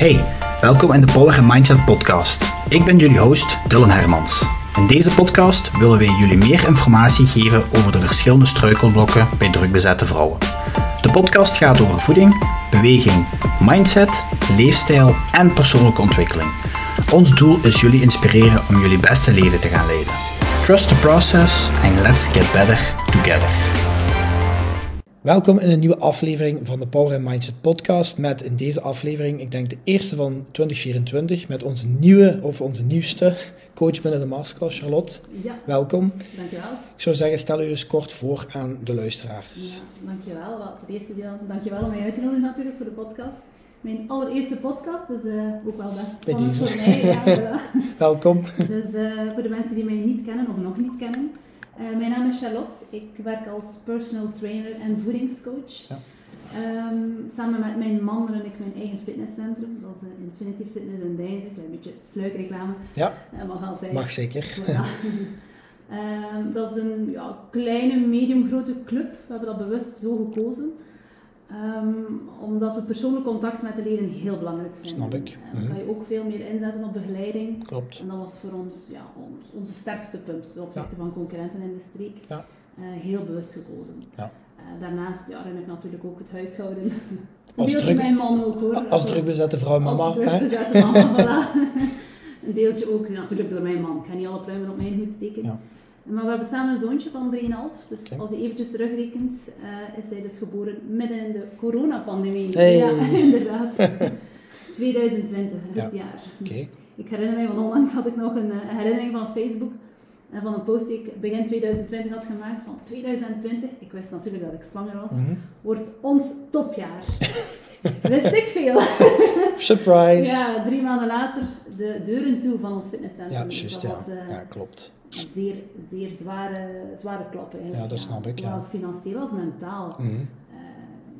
Hey, welkom in de Power Mindset podcast. Ik ben jullie host Dylan Hermans. In deze podcast willen wij jullie meer informatie geven over de verschillende struikelblokken bij drukbezette vrouwen. De podcast gaat over voeding, beweging, mindset, leefstijl en persoonlijke ontwikkeling. Ons doel is jullie inspireren om jullie beste leven te gaan leiden. Trust the process and let's get better together. Welkom in een nieuwe aflevering van de Power and Mindset podcast. Met in deze aflevering, ik denk de eerste van 2024, met onze nieuwe of onze nieuwste coach binnen de masterclass, Charlotte. Ja. Welkom. Dankjewel. Ik zou zeggen, stel u eens kort voor aan de luisteraars. Ja, dankjewel. Wel, ten eerste, Dylan, dankjewel om mij uit te nodigen natuurlijk voor de podcast. Mijn allereerste podcast, dus uh, ook wel best spannend voor mij. Ja, voilà. Welkom. Dus uh, voor de mensen die mij niet kennen of nog niet kennen, uh, mijn naam is Charlotte. Ik werk als personal trainer en voedingscoach. Ja. Um, samen met mijn man run ik mijn eigen fitnesscentrum. Dat is uh, Infinity Fitness in Deinzen. Een beetje sluikreclame. Ja, uh, mag altijd. Mag zeker. Ja. um, dat is een ja, kleine, medium grote club. We hebben dat bewust zo gekozen. Um, omdat we persoonlijk contact met de leden heel belangrijk vinden. Snap ik. En dan kan je ook veel meer inzetten op begeleiding. Klopt. En dat was voor ons ja, ons, onze sterkste punt ten opzichte ja. van concurrenten in de streek. Ja. Uh, heel bewust gekozen. Ja. Uh, daarnaast ja, run ik natuurlijk ook het huishouden. Als deeltje druk, mijn man ook hoor. Als drukbezette vrouw mama. Als drukbezette mama, voilà. Een deeltje ook natuurlijk door mijn man. Ik ga niet alle pluimen op mijn hoed steken. Ja. Maar we hebben samen een zoontje van 3,5. Dus Okay. als je eventjes terugrekent, uh, is hij dus geboren midden in de coronapandemie. Hey. Ja, inderdaad. 2020, een goed Ja. jaar. Oké. Ik herinner mij, van onlangs had ik nog een, uh, herinnering van Facebook. En van een post die ik begin 2020 had gemaakt. Van 2020, ik wist natuurlijk dat ik zwanger was, Mhm. wordt ons topjaar. Wist ik veel. Surprise. ja, drie maanden later de deuren toe van ons fitnesscentrum. Ja, juist uh, Ja, klopt. Zeer, zeer zware, zware klap eigenlijk. Ja, dat snap ik, Zowel ja. financieel als mentaal. Mhm. Uh,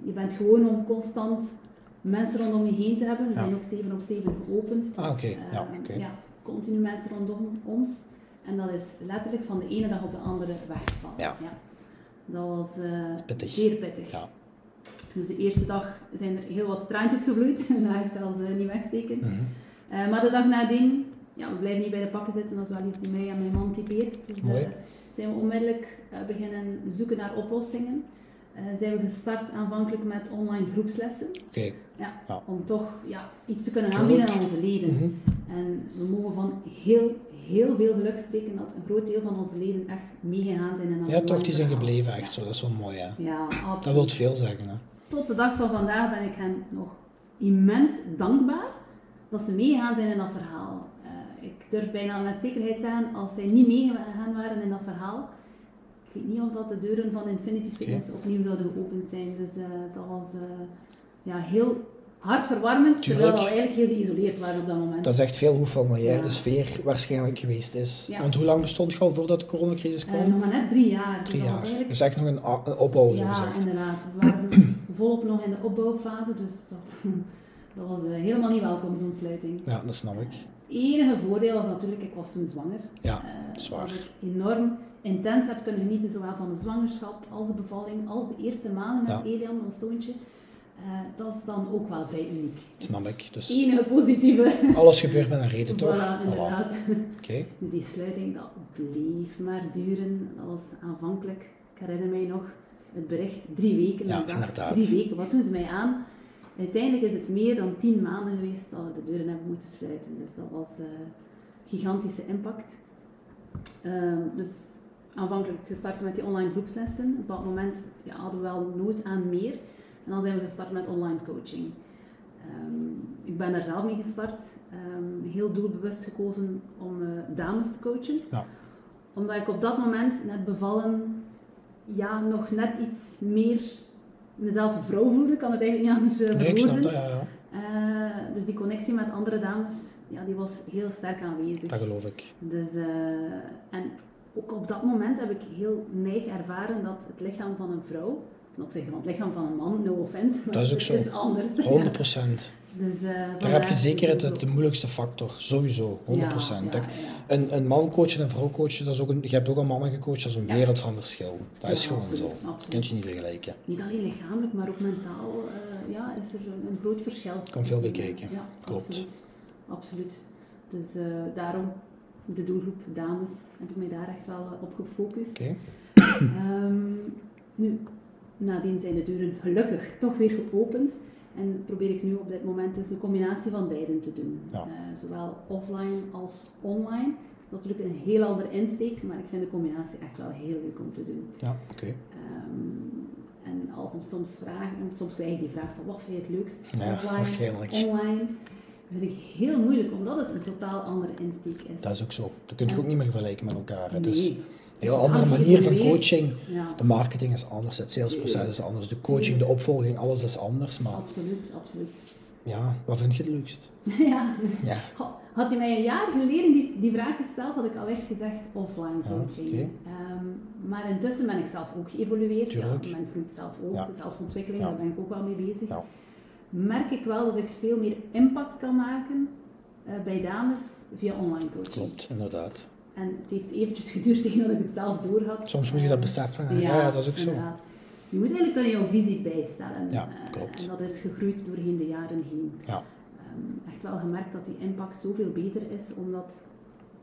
je bent gewoon om constant mensen rondom je heen te hebben. We Ja. zijn ook 7 op 7 geopend. Dus, Ah, oké. uh, Ja, continu mensen rondom ons. En dat is letterlijk van de ene dag op de andere weggevallen. Ja. Dat was uh, pittig. zeer pittig. Ja. Dus de eerste dag zijn er heel wat traantjes gevloeid. Dat ga ik zelfs uh, niet wegsteken. Mhm. Maar de dag nadien, ja, we blijven niet bij de pakken zitten, dat is wel iets die mij en mijn man typeert. Dus uh, zijn we onmiddellijk uh, beginnen zoeken naar oplossingen. Uh, zijn we gestart aanvankelijk met online groepslessen. Oké. Ja, Ja. Om toch ja, iets te kunnen aanbieden aan onze leden. Mhm. En we mogen van heel, heel veel geluk spreken dat een groot deel van onze leden echt meegegaan zijn in dat Ja, toch, die zijn gebleven echt zo. Dat is wel mooi, hè. Ja, absoluut. Dat wil veel zeggen, hè. Tot de dag van vandaag ben ik hen nog immens dankbaar dat ze meegegaan zijn in dat verhaal. Ik durf bijna met zekerheid zeggen, als zij niet meegegaan waren in dat verhaal, ik weet niet of dat de deuren van Infinity Fitness okay. opnieuw zouden geopend zijn. Dus uh, dat was uh, ja, heel hartverwarmend, terwijl we al eigenlijk heel geïsoleerd waren op dat moment. Dat is echt veel hoe familiair Ja. de sfeer waarschijnlijk geweest is. Ja. Want hoe lang bestond je al voordat de coronacrisis kwam? Uh, nog maar net drie jaar. Drie dus dat was jaar. eigenlijk- Dus echt nog een, opbouw, Ja, gezegd. inderdaad. We waren volop nog in de opbouwfase, dus dat, dat was helemaal niet welkom, zo'n sluiting. Ja, dat snap ik. Het enige voordeel was natuurlijk, ik was toen zwanger. Ja, Eh, zwaar. Dat ik enorm intens heb kunnen genieten, zowel van de zwangerschap als de bevalling, als de eerste maanden met Ja. Elian, ons zoontje. Eh, dat is dan ook wel vrij uniek. Snap ik. Dus enige positieve. alles gebeurt met een reden, toch? Voilà, inderdaad. Oké. Nu, Die sluiting, dat bleef maar duren. Dat was aanvankelijk, ik herinner mij nog, het bericht drie weken. Ja, inderdaad. Drie weken, wat doen ze mij aan? Uiteindelijk is het meer dan tien maanden geweest dat we de deuren hebben moeten sluiten. Dus dat was eh gigantische impact. Ehm, dus aanvankelijk gestart met die online groepslessen. Op dat moment ja, hadden we wel nood aan meer. En dan zijn we gestart met online coaching. Ehm, ik ben daar zelf mee gestart. Ehm, heel doelbewust gekozen om eh, dames te coachen. Ja. Omdat ik op dat moment, net bevallen, ja, nog net iets meer mezelf een vrouw voelde. Kan het eigenlijk niet anders uh, Nee, ik snap dat, ja, ja. Uh, dus die connectie met andere dames, ja, die was heel sterk aanwezig. Dat geloof ik. Dus, uh, en ook op dat moment heb ik heel neig ervaren dat het lichaam van een vrouw, ten opzichte van het lichaam van een man, no offense, maar Dat is ook zo. is anders. 100 procent. Dus, uh, Daar heb je zeker het, de moeilijkste factor, sowieso, 100%. Ja, ja, een, een man coachen en een vrouw coachen, dat is ook een, je hebt ook een mannen gecoacht, dat is een wereld van verschil. Dat is gewoon zo. Dat kun je niet vergelijken. Niet alleen lichamelijk, maar ook mentaal uh, ja, is er een, een groot verschil. Kan veel bekijken. Ja, klopt. Absoluut. absoluut. Dus uh, daarom de doelgroep dames heb ik mij daar echt wel op gefocust. Okay. um, nu, nadien zijn de deuren gelukkig toch weer geopend. En probeer ik nu op dit moment dus de combinatie van beiden te doen. Ja. Uh, zowel offline als online. Dat is natuurlijk een heel andere insteek, maar ik vind de combinatie echt wel heel leuk om te doen. Ja, oké. Okay. Um, en als ik soms vraag, en soms krijg ik die vraag van wat vind je het leukst? Ja, offline, waarschijnlijk. online vind ik heel moeilijk, omdat het een totaal andere insteek is. Dat is ook zo. Dat kun je en, ook niet meer vergelijken met elkaar. Het nee. is heel andere manier van coaching. Ja. De marketing is anders, het salesproces is anders, de coaching, de opvolging, alles is anders. Maar absoluut, absoluut. Ja, wat vind je het leukst? ja. ja. Had hij mij een jaar geleden die, die vraag gesteld, had ik al echt gezegd offline coaching. Ja, okay. um, maar intussen ben ik zelf ook geëvolueerd. Ja, men groeit zelf ook, Ja. zelfontwikkeling, daar ben ik ook wel mee bezig. Ja. Merk ik wel dat ik veel meer impact kan maken eh, bij dames via online coaching. Klopt, inderdaad. En het heeft eventjes geduurd tegen dat ik het zelf door had. Soms moet je dat beseffen. Ja, ja, dat is ook zo. Je moet eigenlijk aan jouw visie bijstellen. Ja, Eh, klopt. en dat is gegroeid doorheen de jaren heen. Ja. Ehm, echt wel gemerkt dat die impact zoveel beter is, omdat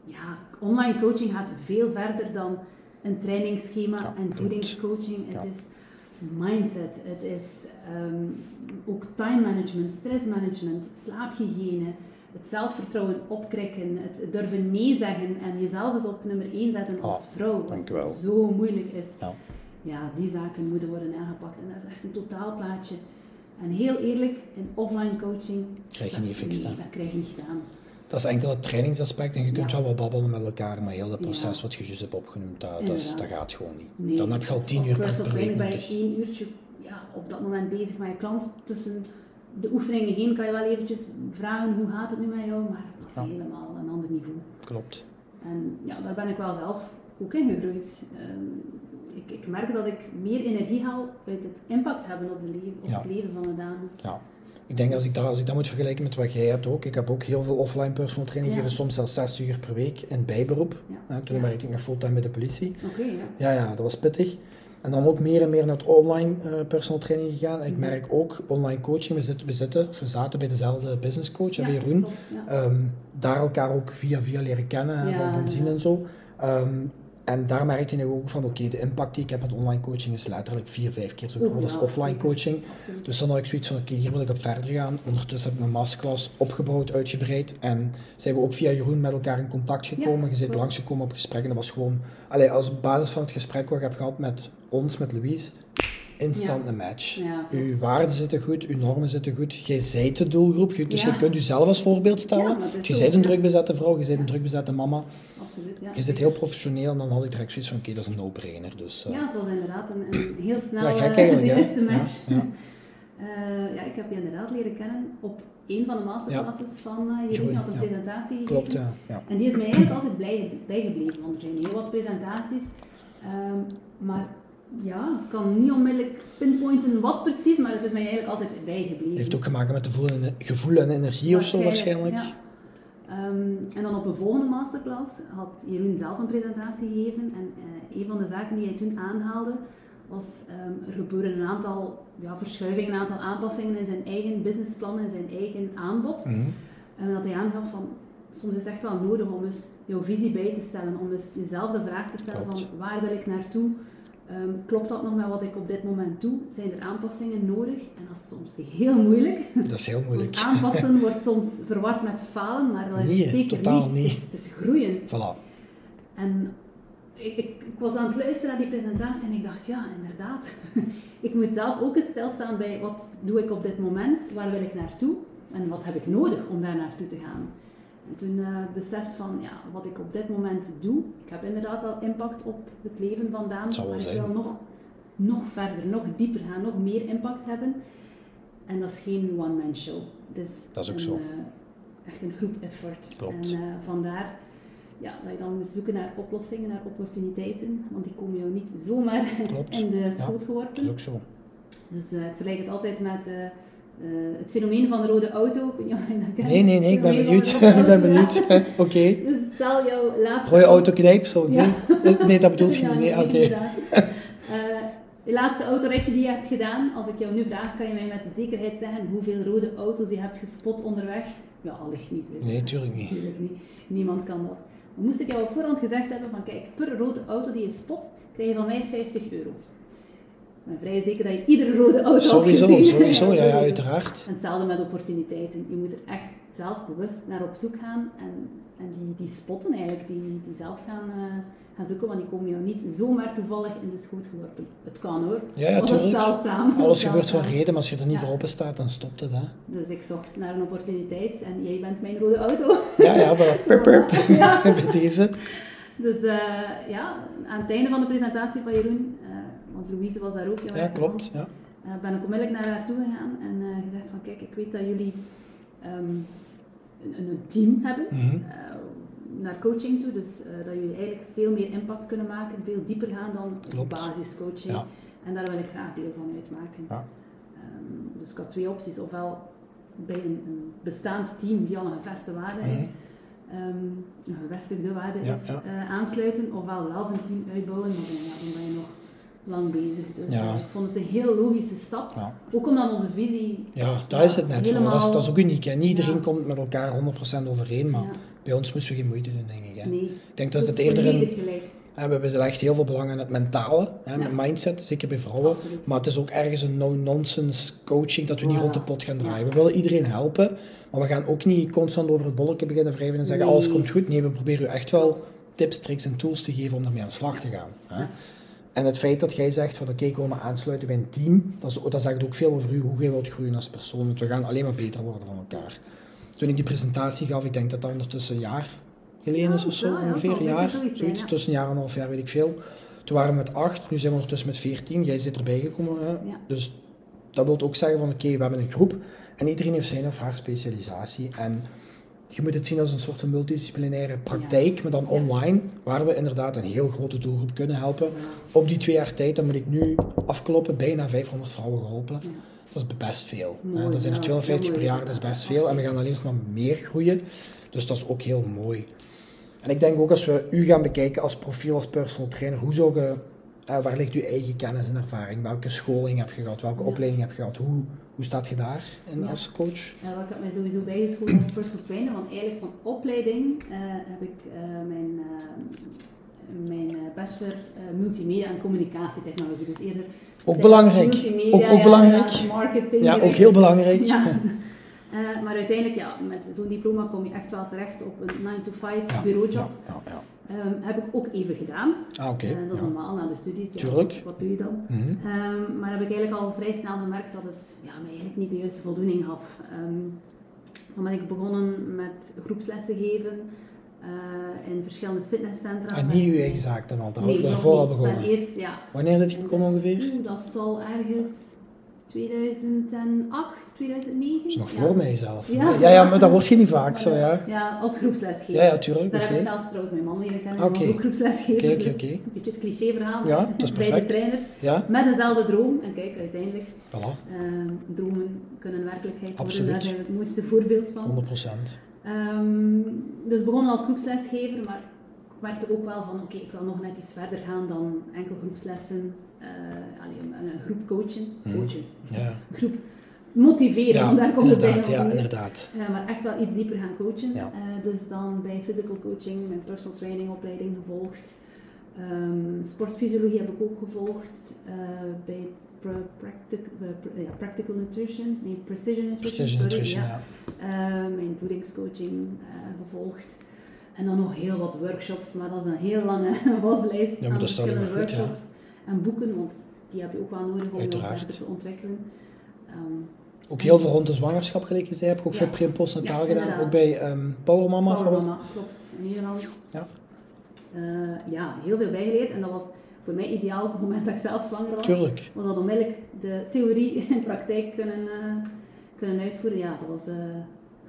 ja, online coaching gaat veel verder dan een trainingsschema Ja, en voedingscoaching. Het Ja. is mindset, het is ehm, ook time management, stressmanagement, slaaphygiëne, het zelfvertrouwen opkrikken, het durven nee zeggen en jezelf eens op nummer 1 zetten als Ah, vrouw, wat zo moeilijk is. Ja. Ja, die zaken moeten worden aangepakt en dat is echt een totaalplaatje. En heel eerlijk, in offline coaching Krijg je niet gefixt, nee, dat krijg je niet gedaan. Dat is enkel het trainingsaspect en je kunt Ja. wel wat babbelen met elkaar, maar heel het proces Ja. wat je juist hebt opgenoemd, dat, dat, gaat gewoon niet. Nee, Dan heb je al tien uur per, per week trainer ben je één uurtje ja, op dat moment bezig met je klant. Tussen de oefeningen heen kan je wel eventjes vragen hoe gaat het nu met jou, maar dat is Ja. helemaal een ander niveau. Klopt. En ja, daar ben ik wel zelf ook in gegroeid. Ehm, ik, ik merk dat ik meer energie haal uit het impact hebben op, de leven, op Ja. het leven van de dames. Ja. Ik denk als ik, dat, als ik dat moet vergelijken met wat jij hebt ook, ik heb ook heel veel offline personal training Ja. gegeven, soms zelfs zes uur per week in bijberoep. Ja. Toen werkte ik nog fulltime bij de politie. Oké, ja. Ja, ja, dat was pittig. En dan ook meer en meer naar het online eh, personal training gegaan. En ik Mhm. merk ook online coaching, we zitten, we zitten, of we zaten bij dezelfde business coach, Ja, bij Jeroen. klopt, ja. Ehm, daar elkaar ook via via leren kennen, Ja, van, van zien en zo. Ehm, en daar merkte je ook van, oké, de impact die ik heb met online coaching is letterlijk vier, vijf keer zo groot als offline coaching. Absoluut. Dus dan had ik zoiets van, oké, hier wil ik op verder gaan. Ondertussen heb ik mijn masterclass opgebouwd, uitgebreid. En zijn we ook via Jeroen met elkaar in contact gekomen. Ja, je klopt. langsgekomen op gesprek. En dat was gewoon, allee, als basis van het gesprek wat ik heb gehad met ons, met Louise, instant Ja. een match. Uw waarden zitten goed, uw normen zitten goed. Jij zijt de doelgroep, dus je kunt jezelf als voorbeeld stellen. Je bent een ja. druk bezette vrouw, je bent een druk bezette mama. Absoluut, ja. Je zit heel professioneel en dan had ik direct zoiets van, oké, dat is een no-brainer. Dus, eh, Ja, het was inderdaad een, een heel snel Ja, eh, de eerste match. Ja. Eh, ja, ik heb je inderdaad leren kennen op een van de masterclasses van uh, Jeroen. Jeroen, Je had een presentatie gegeven. klopt, ja. En die is mij eigenlijk altijd blij, bijgebleven, want er zijn heel wat presentaties. Ehm, maar ja, ik kan niet onmiddellijk pinpointen wat precies, maar het is mij eigenlijk altijd bijgebleven. Heeft ook gemaakt met de gevoel en, gevoel en energie of zo waarschijnlijk. ja. Ehm, en dan op een volgende masterclass had Jeroen zelf een presentatie gegeven. En eh, een van de zaken die hij toen aanhaalde was ehm, er gebeuren een aantal ja, verschuivingen, een aantal aanpassingen in zijn eigen businessplan en zijn eigen aanbod. Mhm. En dat hij aangaf van soms is het echt wel nodig om eens jouw visie bij te stellen, om eens jezelf de vraag te stellen Klopt. van waar wil ik naartoe? Ehm, klopt dat nog met wat ik op dit moment doe? Zijn er aanpassingen nodig? En dat is soms heel moeilijk. Dat is heel moeilijk. Want aanpassen wordt soms verward met falen, maar dat is Nee, het zeker totaal niet. niet. Het, is, het is groeien. Voilà. En ik, ik, ik was aan het luisteren naar die presentatie en ik dacht, ja, inderdaad. ik moet zelf ook eens stilstaan bij wat doe ik op dit moment, waar wil ik naartoe en wat heb ik nodig om daar naartoe te gaan. En toen eh beseft van, ja, wat ik op dit moment doe, ik heb inderdaad wel impact op het leven van dames, maar ik wil nog, nog verder, nog dieper gaan, nog meer impact hebben. En dat is geen one-man show. Is Dat is ook een, zo. eh, echt een groep effort. Klopt. En eh, vandaar ja, dat je dan moet zoeken naar oplossingen, naar opportuniteiten, want die komen jou niet zomaar Klopt. in de Ja, schoot Dat geworpen. is ook zo. Dus ik vergelijk het altijd met, eh, het fenomeen van de rode auto. Nee, nee, nee, ik ben benieuwd. ik ben benieuwd. Oké. Dus stel jouw laatste... Rode auto knijp, zo. Nee, nee dat bedoelt je niet. Nee, oké. je laatste autoritje die je hebt gedaan, als ik jou nu vraag, kan je mij met de zekerheid zeggen hoeveel rode auto's je hebt gespot onderweg? Ja, allicht niet. Hè. Nee, tuurlijk niet. Tuurlijk niet. Niemand kan dat. moest ik jou op voorhand gezegd hebben van kijk, per rode auto die je spot, krijg je van mij 50 euro. Ik ben vrij zeker dat je iedere rode auto Sowieso, gezien. sowieso, ja, ja, uiteraard. En hetzelfde met opportuniteiten. Je moet er echt zelf bewust naar op zoek gaan en, en die, die spotten eigenlijk, die, die zelf gaan... Uh, gaan zoeken, want die komen jou niet zomaar toevallig in de schoot geworpen. Het kan hoor. Ja, ja zeldzaam. Alles gebeurt van reden, maar als je er niet voor open staat, dan stopt het. Hè. Dus ik zocht naar een opportuniteit en jij bent mijn rode auto. Ja, ja, maar purp, purp. Ja. Bij deze. Dus uh, ja, aan het einde van de presentatie van Jeroen, Louise was daar ook. Ja, klopt. Ja. Uh, ben ik onmiddellijk naar haar toe gegaan en gezegd van kijk, ik weet dat jullie um, een, een, team hebben. Mm -hmm naar coaching toe. Dus uh, dat jullie eigenlijk veel meer impact kunnen maken, veel dieper gaan dan Klopt. basiscoaching. Ja. En daar wil ik graag deel van uitmaken. Ja. Um, dus ik had twee opties. Ofwel bij een, een bestaand team die al een gevestigde waarde is, um, een gevestigde waarde is, uh, aansluiten. Ofwel zelf een team uitbouwen, maar dan, dan ben je nog lang bezig. Dus ja. ik vond het een heel logische stap. Ja. Ook omdat onze visie. Ja, daar is het net helemaal... dat, is, dat is ook uniek. Hè. Niet iedereen komt met elkaar 100% overeen, maar bij ons moesten we geen moeite doen, denk ik. Hè. Nee. Ik denk dat het eerder een. We hebben echt heel veel belang in het mentale, hè, met mindset, zeker bij vrouwen. Maar het is ook ergens een no-nonsense coaching dat we niet rond de pot gaan draaien. We willen iedereen helpen, maar we gaan ook niet constant over het bolletje beginnen wrijven en zeggen alles komt goed. Nee, we proberen u echt wel tips, tricks en tools te geven om daarmee aan de slag te gaan. Hè. En het feit dat jij zegt van oké, ik wil me aansluiten bij een team, dat, is, dat zegt ook veel over u, hoe jij wilt groeien als persoon. Want we gaan alleen maar beter worden van elkaar. Toen ik die presentatie gaf, ik denk dat dat ondertussen een jaar geleden is of zo, ongeveer een jaar. Zoiets, tussen een jaar en een half jaar, weet ik veel. Toen waren we met acht, nu zijn we ondertussen met veertien. Jij zit erbij gekomen. Hè? Dus dat wil ook zeggen van oké, we hebben een groep en iedereen heeft zijn of haar specialisatie. En je moet het zien als een soort van multidisciplinaire praktijk, maar dan online, waar we inderdaad een heel grote doelgroep kunnen helpen. Op die twee jaar tijd, dan moet ik nu afkloppen, bijna 500 vrouwen geholpen. Dat is best veel. Mooi, dat zijn er 250 per jaar, dat is best veel. En we gaan alleen nog maar meer groeien. Dus dat is ook heel mooi. En ik denk ook als we u gaan bekijken als profiel, als personal trainer, hoe zou je, uh, waar ligt uw eigen kennis en ervaring? Welke scholing heb je gehad? Welke opleiding heb je gehad? Hoe, hoe staat je daar in, als coach? Ja, ik heb mij sowieso bijgeschoold als personal trainer, want eigenlijk van opleiding uh, heb ik uh, mijn, mijn bachelor multimedia en communicatietechnologie. Dus eerder ook belangrijk. Ook, ook belangrijk. Ja, marketing. Ja, ook heel belangrijk. Maar uiteindelijk, ja, met zo'n diploma kom je echt wel terecht op een 9-to-5 bureaujob. Um, heb ik ook even gedaan. Ah, oké. Okay. Uh, dat is normaal na de studies. Tuurlijk. Wat doe je dan? Mm -hmm. um, maar heb ik eigenlijk al vrij snel gemerkt dat het ja, mij eigenlijk niet de juiste voldoening gaf. Um, dan ben ik begonnen met groepslessen geven. Uh, in verschillende fitnesscentra. En niet uw eigen zaak dan al? Nee, daarvoor al begonnen? Eerst, ja. Wanneer zit je begonnen ongeveer? Dat zal ergens 2008, 2009. Dat is nog voor mij zelf. Ja. ja, ja, maar dat wordt je niet vaak zo, ja. Ja, als groepslesgever. Ja, ja, tuurlijk. Daar okay. heb ik zelfs trouwens mijn man leren kennen. Okay. Ook groepslesgever. Oké, oké, Een beetje het cliché verhaal. Ja, dat is perfect. Trainers. Ja. Met dezelfde droom. En kijk, uiteindelijk. Voilà. Uh, dromen kunnen werkelijkheid Absoluut. worden. Daar zijn we het mooiste voorbeeld van. 100 procent. Um, dus begonnen als groepslesgever, maar merkte ook wel van oké, okay, ik wil nog net iets verder gaan dan enkel groepslessen, uh, allee, een groep coachen, hmm. coachen, ja. groep motiveren, ja, want daar komt het bij Ja, inderdaad. Uh, maar echt wel iets dieper gaan coachen. Ja. Uh, dus dan bij physical coaching, mijn personal training opleiding gevolgd. Um, sportfysiologie heb ik ook gevolgd. bij practic, ja, practical nutrition, nee, precision nutrition, precision sorry, nutrition ja. ja. mijn voedingscoaching gevolgd. En dan nog heel wat workshops, maar dat is een heel lange waslijst ja, aan verschillende workshops en boeken, want die heb je ook wel nodig om je te ontwikkelen. Um, ook heel veel rond de zwangerschap, gelijk je zei, heb ik ook veel pre- en postnataal ja, gedaan. Ook bij um, Power Mama. Power Mama, klopt. In Nederland. Ja. Uh, ja, heel veel bijgeleerd. En dat was voor mij ideaal op het moment dat ik zelf zwanger was. Tuurlijk. Was dat onmiddellijk de theorie in praktijk kunnen, uh, kunnen uitvoeren. Ja, dat was... Uh,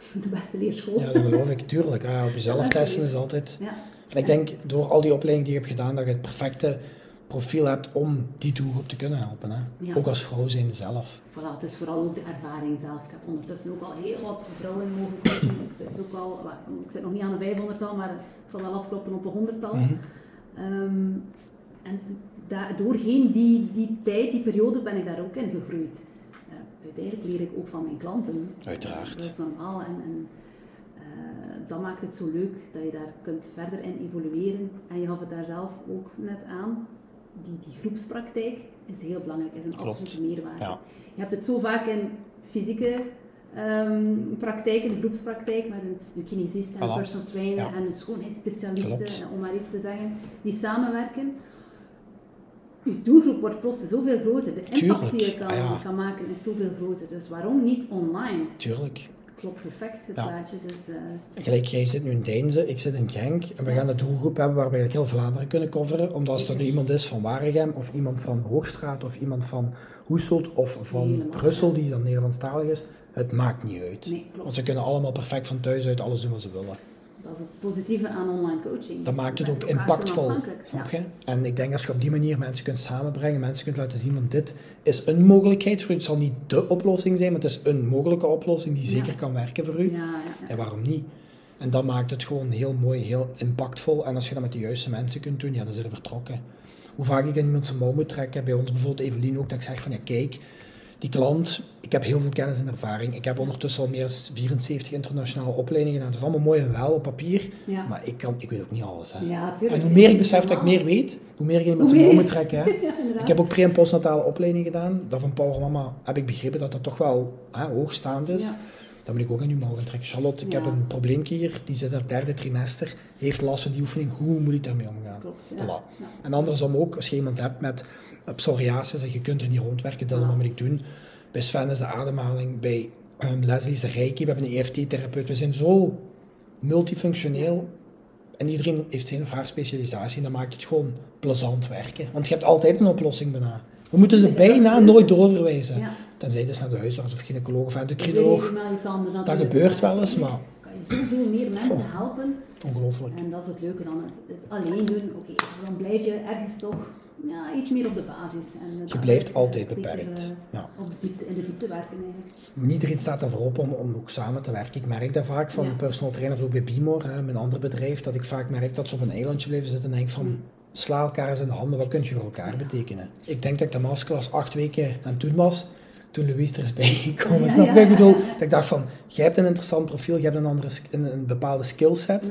de beste leerschool. Ja, dat geloof ik. Tuurlijk. Ja, op jezelf testen is altijd... Ja. En ik denk, door al die opleidingen die je hebt gedaan, dat je het perfecte profiel hebt om die doelgroep te kunnen helpen. Hè? Ook als vrouw zijn zelf. Voilà, het is vooral ook de ervaring zelf. Ik heb ondertussen ook al heel wat vrouwen mogen coachen. ik, zit ook al, ik zit nog niet aan een 500-tal, maar ik zal wel afkloppen op een 100-tal. Mhm. Ehm, en da doorheen die, die tijd, die periode, ben ik daar ook in gegroeid. Uiteindelijk leer ik ook van mijn klanten. Uiteraard. Dat is normaal. En, en uh, dat maakt het zo leuk dat je daar kunt verder in evolueren. En je gaf het daar zelf ook net aan die, die groepspraktijk is heel belangrijk, is een absolute meerwaarde. Ja. Je hebt het zo vaak in fysieke um, praktijk, in de groepspraktijk, met een, een kinesist en een personal trainer en een schoonheidsspecialist, om maar iets te zeggen, die samenwerken. Je doelgroep wordt plots zoveel groter. De impact die je kan, ah, kan maken is zoveel groter. Dus waarom niet online? Tuurlijk klopt perfect, het plaatje. Dus, uh... Gelijk, jij zit nu in Deinze, ik zit in Genk. En we gaan een doelgroep hebben waarbij we heel Vlaanderen kunnen coveren. Omdat als er nu iemand is van Waregem, of iemand van Hoogstraat, of iemand van Hoeselt, of van Brussel, die dan Nederlandstalig is, het maakt niet uit. Nee, Want ze kunnen allemaal perfect van thuis uit alles doen wat ze willen. Dat is het positieve aan online coaching. Dat maakt het ook impactvol. Snap je? En ik denk als je op die manier mensen kunt samenbrengen, mensen kunt laten zien, van dit is een mogelijkheid voor u. Het zal niet de oplossing zijn, maar het is een mogelijke oplossing die zeker kan werken voor u. Ja, ja, waarom niet? En dat maakt het gewoon heel mooi, heel impactvol. En als je dat met de juiste mensen kunt doen, ja, dan zijn we vertrokken. Hoe vaak ik aan iemand zijn mouw moet trekken, bij ons bijvoorbeeld Evelien ook, dat ik zeg van ja, kijk, die klant, ik heb heel veel kennis en ervaring. Ik heb ondertussen al meer dan 74 internationale opleidingen gedaan. Het is allemaal mooi en wel op papier, maar ik, kan, ik weet ook niet alles. Hè. Ja, en hoe meer ik besef dat ik meer weet, hoe meer ik zijn moet trekken. Hè. ik heb ook pre- en postnatale opleiding gedaan. Dat van Power Mama heb ik begrepen dat dat toch wel hè, hoogstaand is. Dan moet ik ook aan uw mouw trekken. Charlotte, ik heb een probleempje hier, die zit in het derde trimester, heeft last van die oefening. Hoe moet ik daarmee omgaan? Klopt, voilà. En andersom ook, als je iemand hebt met psoriasis en je kunt er niet rondwerken, dan wat moet ik doen? Bij Sven is de ademhaling, bij um, Leslie is de reiki, we hebben een EFT-therapeut. We zijn zo multifunctioneel en iedereen heeft zijn of haar specialisatie en dan maakt het gewoon plezant werken. Want je hebt altijd een oplossing bijna. We moeten ze bijna nooit doorverwijzen. Tenzij het is naar de huisarts of gynaecoloog of endocrinoloog. Dat gebeurt wel eens, maar... Kan je zoveel meer mensen helpen. Ongelooflijk. En dat is het leuke dan. Het, het alleen doen, oké, dan blijf je ergens toch ja, iets meer op de basis. En je blijft altijd beperkt. Uh, ja. op de in de diepte werken eigenlijk. Niet iedereen staat ervoor op om, om ook samen te werken. Ik merk dat vaak van personal trainers, ook bij Bimor, hè, mijn ander bedrijf, dat ik vaak merk dat ze op een eilandje blijven zitten en denk van... Mm. Sla elkaar eens in de handen, wat kun je voor elkaar betekenen? Ik denk dat ik de masterclass acht weken aan het doen was, toen Louise er is bijgekomen. Ja, Snap je? Ik bedoel, dat ik dacht van, jij hebt een interessant profiel, je hebt een, andere, een, een bepaalde skillset.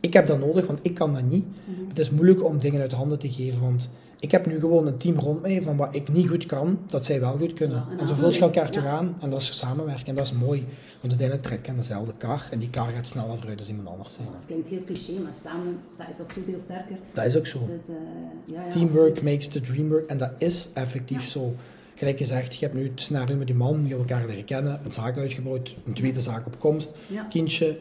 Ik heb dat nodig, want ik kan dat niet. Mm-hmm. Het is moeilijk om dingen uit handen te geven, want ik heb nu gewoon een team rond mij van wat ik niet goed kan, dat zij wel goed kunnen. en, zo vult je elkaar toch aan en dat is samenwerken en dat is mooi. Want uiteindelijk trek je aan dezelfde kar en die kar gaat sneller vooruit dan iemand anders zijn. Dat klinkt heel cliché, maar samen sta je toch zoveel sterker. Dat is ook zo. Dus, uh, ja, Teamwork makes the dream work en dat is effectief zo. Gelijk gezegd, je hebt nu het scenario met die man, je hebt elkaar leren kennen, een zaak uitgebouwd, een tweede zaak op komst, kindje.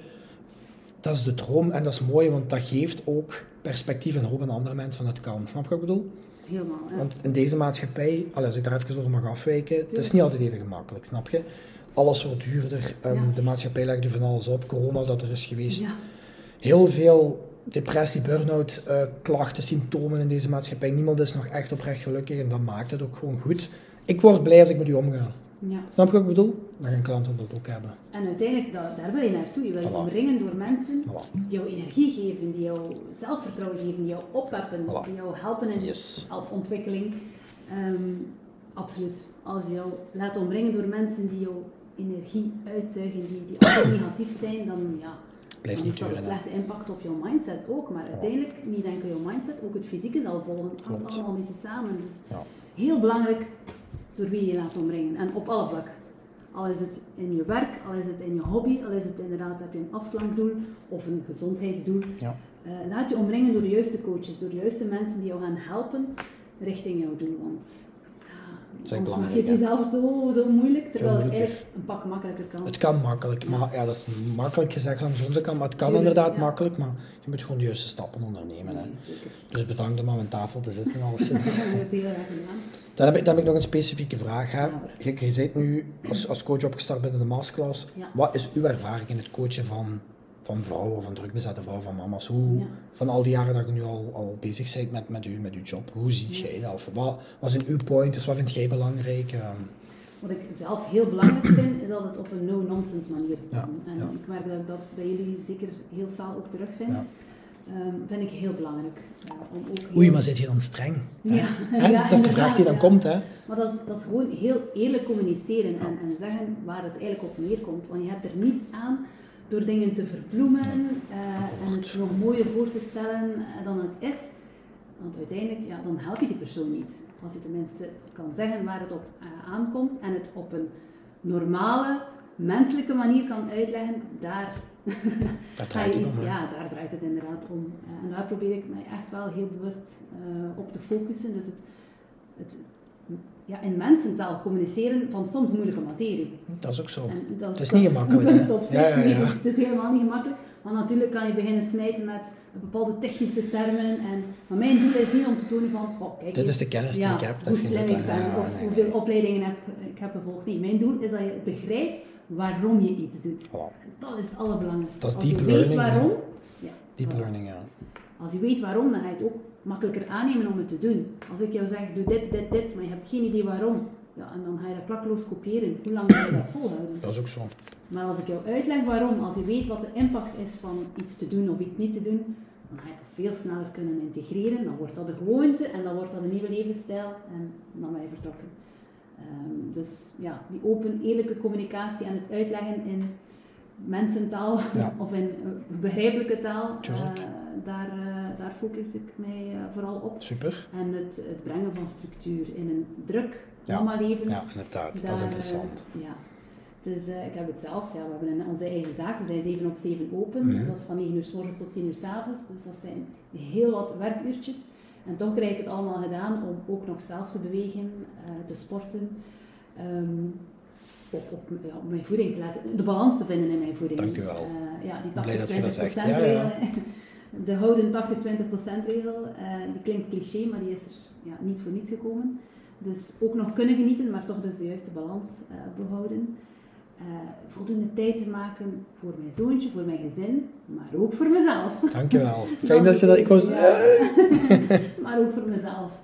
Dat is de droom en dat is mooi, want dat geeft ook perspectief en hoop aan andere mensen van het kan. Snap je wat ik bedoel? Helemaal, Want in deze maatschappij, als ik daar even over mag afwijken, het is niet altijd even gemakkelijk, snap je? Alles wordt duurder, um, de maatschappij legt er van alles op, corona dat er is geweest. Heel veel depressie, burn-out, uh, klachten, symptomen in deze maatschappij. Niemand is nog echt oprecht gelukkig en dat maakt het ook gewoon goed. Ik word blij als ik met u omga. Ja. Snap je wat ik bedoel? Dan gaan klanten dat ook hebben. En uiteindelijk, dat, daar wil je naartoe. Je wil je omringen door mensen die jou energie geven, die jou zelfvertrouwen geven, die jou oppeppen, die jou helpen in yes. zelfontwikkeling. Um, absoluut. Als je jou laat omringen door mensen die jouw energie uitzuigen, die, die altijd negatief zijn, dan ja, Blijft niet duren. een slechte impact op jouw mindset ook. Maar uiteindelijk, niet enkel jouw mindset, ook het fysieke zal volgen. Het hangt allemaal een beetje samen. Dus heel belangrijk door wie je laat omringen. En op alle vlakken. Al is het in je werk, al is het in je hobby, al is het inderdaad, heb je een afslankdoel of een gezondheidsdoel. Ja. Uh, laat je omringen door de juiste coaches, door de juiste mensen die jou gaan helpen richting jouw doel. Want dat is het jezelf zo, zo moeilijk, terwijl het eigenlijk een pak makkelijker kan. Het kan makkelijk, maar ja, dat is makkelijk gezegd langs onze kant, maar het kan inderdaad makkelijk, maar je moet gewoon de juiste stappen ondernemen. Hè. dus bedankt om aan mijn tafel te zitten alleszins. dan, heb ik, dan heb ik nog een specifieke vraag. Hè. Je, je bent nu als, als coach opgestart binnen de masterclass. Wat is uw ervaring in het coachen van van vrouwen, van drukbezette vrouwen, van mama's. Hoe, Van al die jaren dat je nu al, al bezig bent met, met, u, met uw job, hoe ziet jij dat? Of wat, wat zijn uw pointers, wat vind jij belangrijk? Ehm, wat ik zelf heel belangrijk vind, is dat het op een no-nonsense manier kan. en ik merk dat ik dat bij jullie zeker heel veel ook terugvind. Um, vind ik heel belangrijk. Uh, om ook Oei, maar zit je dan streng? Ja. dat is de vraag die dan komt, hè? Maar dat is, dat is gewoon heel eerlijk communiceren en, en zeggen waar het eigenlijk op neerkomt. Want je hebt er niets aan door dingen te verbloemen uh, en het nog mooier voor te stellen uh, dan het is. Want uiteindelijk, ja, dan help je die persoon niet. Als je tenminste kan zeggen waar het op uh, aankomt en het op een normale, menselijke manier kan uitleggen, daar, daar draait het om. Ja, daar draait het inderdaad om. En daar probeer ik mij echt wel heel bewust op te focussen. Dus het, het ja, in mensentaal communiceren van soms moeilijke materie. Dat is ook zo. Dat, het is niet gemakkelijk. Ja, ja, ja. het is helemaal niet gemakkelijk. Want natuurlijk kan je beginnen smijten met bepaalde technische termen. En, maar mijn doel is niet om te tonen van, oh, kijk, dit is de kennis die ik heb. Hoe slim ik ben, of hoeveel opleidingen heb, ik heb gevolgd. Nee, mijn doel is dat je begrijpt waarom je iets doet. Dat is het allerbelangrijkste. Dat is deep learning. Weet waarom, ja. Deep learning, ja. Als je weet waarom, dan ga je het ook makkelijker aannemen om het te doen. Als ik jou zeg, doe dit, dit, dit, maar je hebt geen idee waarom, ja, en dan ga je dat klakloos kopiëren. Hoe lang ga je dat volhouden? Dat is ook zo. Maar als ik jou uitleg waarom, als je weet wat de impact is van iets te doen of iets niet te doen, dan ga je dat veel sneller kunnen integreren. Dan wordt dat een gewoonte en dan wordt dat een nieuwe levensstijl en dan ben je vertrokken. Um, dus ja, die open, eerlijke communicatie en het uitleggen in mensentaal of in begrijpelijke taal, uh, daar, uh, daar focus ik mij uh, vooral op. Super. En het, het brengen van structuur in een druk ja. leven. Ja, inderdaad, dat is interessant. ja. Dus ik heb het zelf, ja, we hebben onze eigen zaak, we zijn 7 op 7 open. Mm -hmm. Dat is van 9 uur s morgens tot 10 uur s avonds, dus dat zijn heel wat werkuurtjes. En toch krijg ik het allemaal gedaan om ook nog zelf te bewegen, te sporten. Um, op, op, ja, op, mijn voeding te laten, de balans te vinden in mijn voeding. Dank u wel. Uh, ja, die 80-20% ja, ja. De houden 80-20% regel, uh, die klinkt cliché, maar die is er ja, niet voor niets gekomen. Dus ook nog kunnen genieten, maar toch dus de juiste balans uh, behouden. voldoende tijd te maken voor mijn zoontje, voor mijn gezin, maar ook voor mezelf. Dankjewel. Fijn dat je dat... Ik was... maar ook voor mezelf